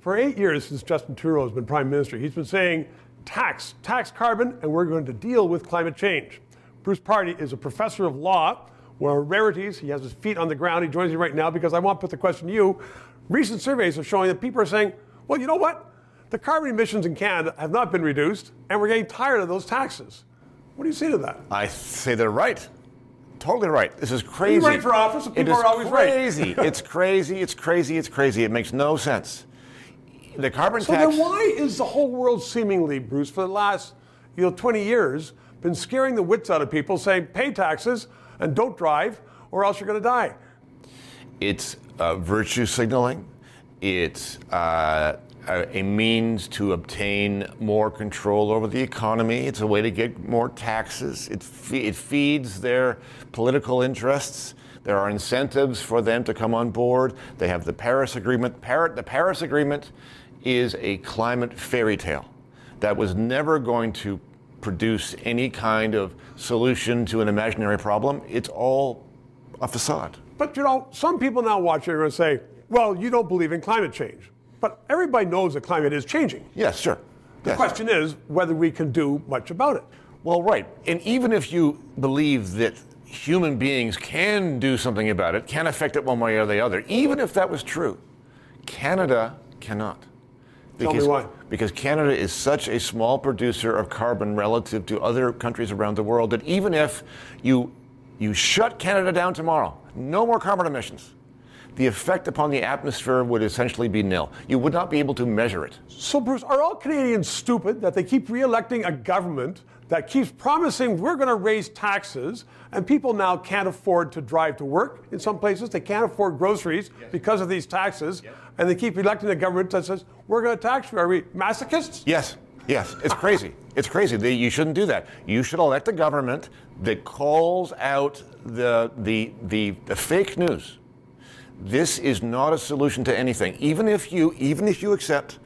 For eight years since Justin Trudeau has been Prime Minister, he's been saying tax, tax carbon, and we're going to deal with climate change. Bruce Pardy is a professor of law, where rarities, he has his feet on the ground. He joins me right now because I want to put the question to you. Recent surveys are showing that people are saying, well, you know what? The carbon emissions in Canada have not been reduced, and we're getting tired of those taxes. What do you say to that? I say they're right. Totally right. This is crazy. You for office, and people are always right. crazy. it's crazy. It's crazy. It's crazy. It makes no sense. The carbon So tax. then why is the whole world seemingly, Bruce, for the last you know, 20 years, been scaring the wits out of people saying pay taxes and don't drive or else you're going to die? It's uh, virtue signaling. It's uh, a, a means to obtain more control over the economy. It's a way to get more taxes. It, fe- it feeds their political interests. There are incentives for them to come on board. They have the Paris Agreement. Par- the Paris Agreement is a climate fairy tale that was never going to produce any kind of solution to an imaginary problem. It's all a facade. But you know, some people now watching are going to say, well, you don't believe in climate change. But everybody knows that climate is changing. Yes, sure. The Yes. question is whether we can do much about it. Well, right. And even if you believe that human beings can do something about it, can affect it one way or the other, even if that was true, Canada cannot. Tell me why. Because Canada is such a small producer of carbon relative to other countries around the world that even if you you shut Canada down tomorrow, no more carbon emissions, the effect upon the atmosphere would essentially be nil. You would not be able to measure it. So, Bruce, are all Canadians stupid that they keep re-electing a government that keeps promising we're going to raise taxes, and people now can't afford to drive to work in some places? They can't afford groceries because of these taxes, and they keep electing a government that says we're going to tax you. Are we masochists? Yes, yes, it's crazy. It's crazy. They, you shouldn't do that. You should elect a government that calls out the, the, the, the fake news. This is not a solution to anything. Even if you, even if you accept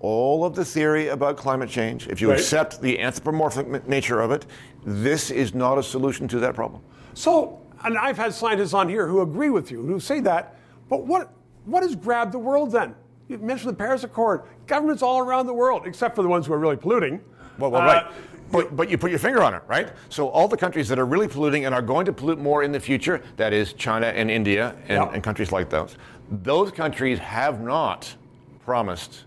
all of the theory about climate change, if you Right. accept the anthropomorphic m- nature of it, this is not a solution to that problem. So, and I've had scientists on here who agree with you, who say that, but what, what has grabbed the world then? You mentioned the Paris Accord. Governments all around the world, except for the ones who are really polluting. Well, well uh, right. But, but you put your finger on it, right? So all the countries that are really polluting and are going to pollute more in the future, that is China and India and, Yep. and countries like those, those countries have not promised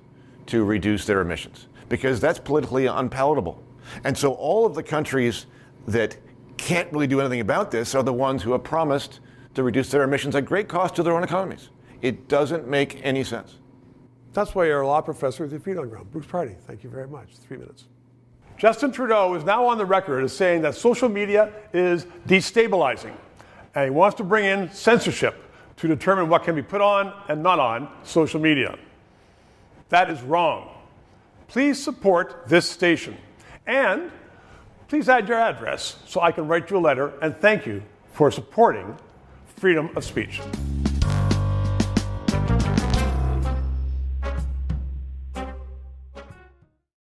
to reduce their emissions because that's politically unpalatable. And so all of the countries that can't really do anything about this are the ones who have promised to reduce their emissions at great cost to their own economies. It doesn't make any sense. That's why you're a law professor with your feet on ground. Bruce Pardy, thank you very much. Three minutes. Justin Trudeau is now on the record as saying that social media is destabilizing. And he wants to bring in censorship to determine what can be put on and not on social media. That is wrong. Please support this station. And please add your address so I can write you a letter and thank you for supporting freedom of speech.